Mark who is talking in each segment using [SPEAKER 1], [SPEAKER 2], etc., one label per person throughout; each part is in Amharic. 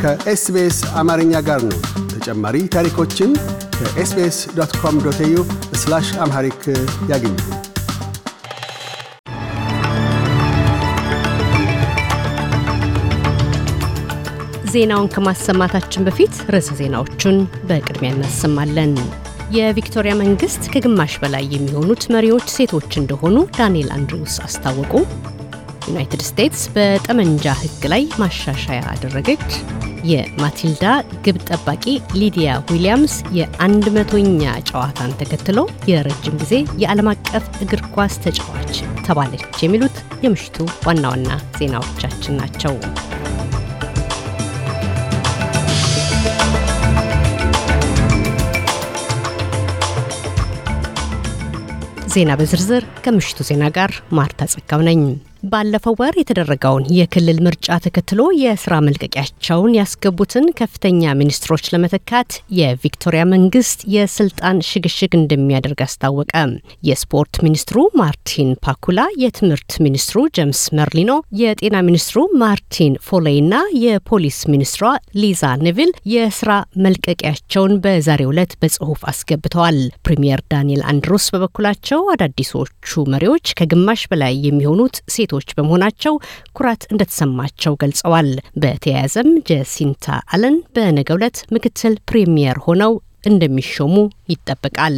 [SPEAKER 1] ከ SBS አማርኛ ጋር ነው። ተጨማሪ ታሪኮችን ከ SBS dot com dot au Amharic ያገኙ።
[SPEAKER 2] ዜናውን ከማሰማታችን በፊት ርዕሰ ዜናዎቹን በቅድሚያ እናሰማለን። የቪክቶሪያ መንግስት ከግማሽ በላይ የሚሆኑት መሪዎች ሴቶች እንደሆኑ ዳንኤል አንድሪውስ አስታወቁ። ዩናይትድ ስቴትስ በጠመንጃ ሕግ ላይ ማሻሻያ አደረገች። የማቲልዳ ግብ ጠባቂ ሊዲያ ዊሊያምስ የአንድ መቶኛ ጨዋታን ተከትሎ የረጅም ጊዜ የዓለም አቀፍ እግር ኳስ ተጫዋች ተባለች። የሚሉት የምሽቱ ዋና ዋና ዜናዎቻችን ናቸው። ዜና በዝርዝር ከምሽቱ ዜና ጋር ማርታ ጸጋው ነኝ። ባለፈው ወር የተደረገውን የክልል ምርጫ ተከትሎ የስራ መልቀቂያቸውን ያስገቡትን ከፍተኛ ሚኒስትሮች ለመተካት የቪክቶሪያ መንግስት የስልጣን ሽግሽግ እንደሚያደርግ አስታወቀ። የስፖርት ሚኒስትሩ ማርቲን ፓኩላ፣ የትምህርት ሚኒስትሩ ጀምስ መርሊኖ፣ የጤና ሚኒስትሩ ማርቲን ፎሌይ እና የፖሊስ ሚኒስትሯ ሊዛ ኔቪል የስራ መልቀቂያቸውን በዛሬው ዕለት በጽሁፍ አስገብተዋል። ፕሪምየር ዳንኤል አንድሮስ በበኩላቸው አዳዲሶቹ መሪዎች ከግማሽ በላይ የሚሆኑት ሴቶች በመሆናቸው ኩራት እንደተሰማቸው ገልጸዋል። በተያያዘም ጀሲንታ አለን በነገው ዕለት ምክትል ፕሪሚየር ሆነው እንደሚሾሙ ይጠበቃል።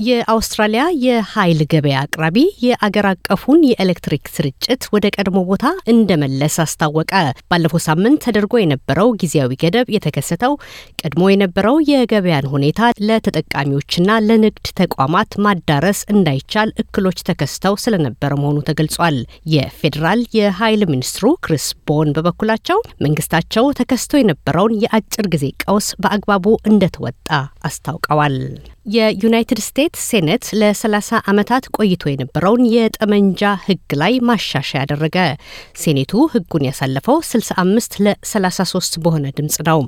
[SPEAKER 2] የአውስትራሊያ የኃይል ገበያ አቅራቢ የአገር አቀፉን የኤሌክትሪክ ስርጭት ወደ ቀድሞ ቦታ እንደመለስ አስታወቀ። ባለፈው ሳምንት ተደርጎ የነበረው ጊዜያዊ ገደብ የተከሰተው ቀድሞ የነበረው የገበያን ሁኔታ ለተጠቃሚዎችና ለንግድ ተቋማት ማዳረስ እንዳይቻል እክሎች ተከስተው ስለነበረ መሆኑ ተገልጿል። የፌዴራል የኃይል ሚኒስትሩ ክሪስ ቦን በበኩላቸው መንግስታቸው ተከስቶ የነበረውን የአጭር ጊዜ ቀውስ በአግባቡ እንደተወጣ አስታውቀዋል። የዩናይትድ ስቴትስ ሴኔት ለ30 ዓመታት ቆይቶ የነበረውን የጠመንጃ ሕግ ላይ ማሻሻያ ያደረገ። ሴኔቱ ሕጉን ያሳለፈው 65 ለ33 በሆነ ድምፅ ነው።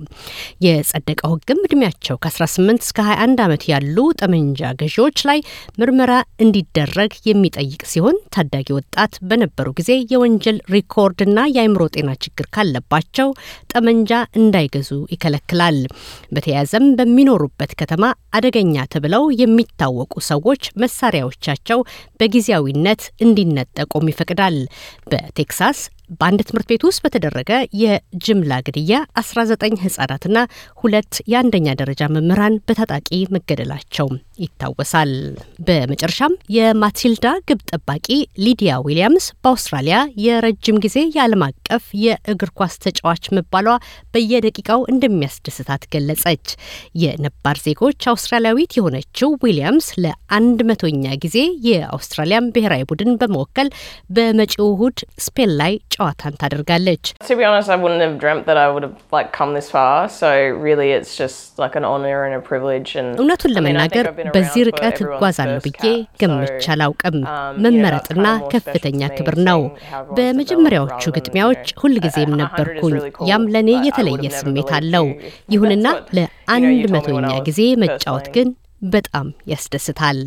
[SPEAKER 2] የጸደቀው ሕግም ዕድሜያቸው ከ18 እስከ 21 ዓመት ያሉ ጠመንጃ ገዢዎች ላይ ምርመራ እንዲደረግ የሚጠይቅ ሲሆን ታዳጊ ወጣት በነበሩ ጊዜ የወንጀል ሪኮርድና የአይምሮ ጤና ችግር ካለባቸው ጠመንጃ እንዳይገዙ ይከለክላል። በተያያዘም በሚኖሩበት ከተማ አደገኛ ተብለው የሚታወቁ ሰዎች መሳሪያዎቻቸው በጊዜያዊነት እንዲነጠቁም ይፈቅዳል። በቴክሳስ በአንድ ትምህርት ቤት ውስጥ በተደረገ የጅምላ ግድያ 19 ህጻናትና ሁለት የአንደኛ ደረጃ መምህራን በታጣቂ መገደላቸው ይታወሳል። በመጨረሻም የማቲልዳ ግብ ጠባቂ ሊዲያ ዊሊያምስ በአውስትራሊያ የረጅም ጊዜ የዓለም አቀፍ የእግር ኳስ ተጫዋች መባሏ በየደቂቃው እንደሚያስደስታት ገለጸች። የነባር ዜጎች አውስትራሊያዊት የሆነችው ዊሊያምስ ለአንድ መቶኛ ጊዜ የአውስትራሊያን ብሔራዊ ቡድን በመወከል በመጪው እሁድ ስፔን ላይ ጨዋታን ታደርጋለች። እውነቱን ለመናገር በዚህ ርቀት እጓዛለሁ ብዬ ገምቼ አላውቅም። መመረጥና ከፍተኛ ክብር ነው። በመጀመሪያዎቹ ግጥሚያዎች ሁልጊዜም ነበርኩኝ። ያም ለእኔ የተለየ ስሜት አለው። ይሁንና ለአንድ መቶኛ ጊዜ መጫወት ግን በጣም ያስደስታል።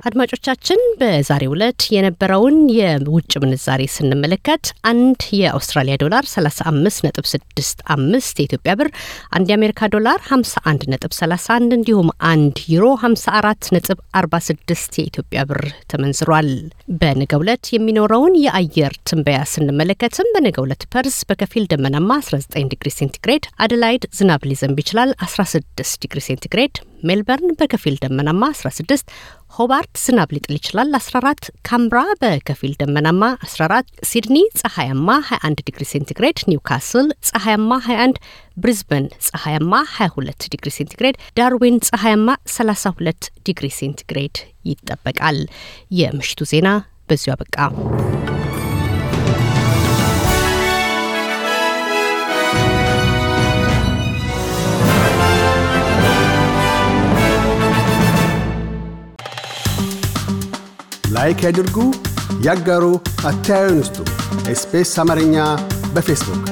[SPEAKER 2] አድማጮቻችን በዛሬው ዕለት የነበረውን የውጭ ምንዛሬ ስንመለከት አንድ የአውስትራሊያ ዶላር 35.65 የኢትዮጵያ ብር፣ አንድ የአሜሪካ ዶላር 51.31 እንዲሁም አንድ ዩሮ 54.46 የኢትዮጵያ ብር ተመንዝሯል። በነገው ዕለት የሚኖረውን የአየር ትንበያ ስንመለከትም በነገው ዕለት ፐርስ በከፊል ደመናማ 19 ዲግሪ ሴንቲግሬድ፣ አደላይድ ዝናብ ሊዘንብ ይችላል 16 ዲግሪ ሴንቲግሬድ፣ ሜልበርን በከፊል ደመናማ 16 ሆባርት ዝናብ ሊጥል ይችላል። 14 ካምብራ በከፊል ደመናማ 14 ሲድኒ ፀሐያማ 21 ዲግሪ ሴንቲግሬድ ኒውካስል ፀሐያማ 21 ብሪዝበን ፀሐያማ 22 ዲግሪ ሴንቲግሬድ ዳርዊን ፀሐያማ 32 ዲግሪ ሴንቲግሬድ ይጠበቃል። የምሽቱ ዜና በዚሁ አበቃ
[SPEAKER 1] ላይክ ያድርጉ፣ ያጋሩ፣ አስተያየቱን ይስጡ። ኤስፔስ አማርኛ በፌስቡክ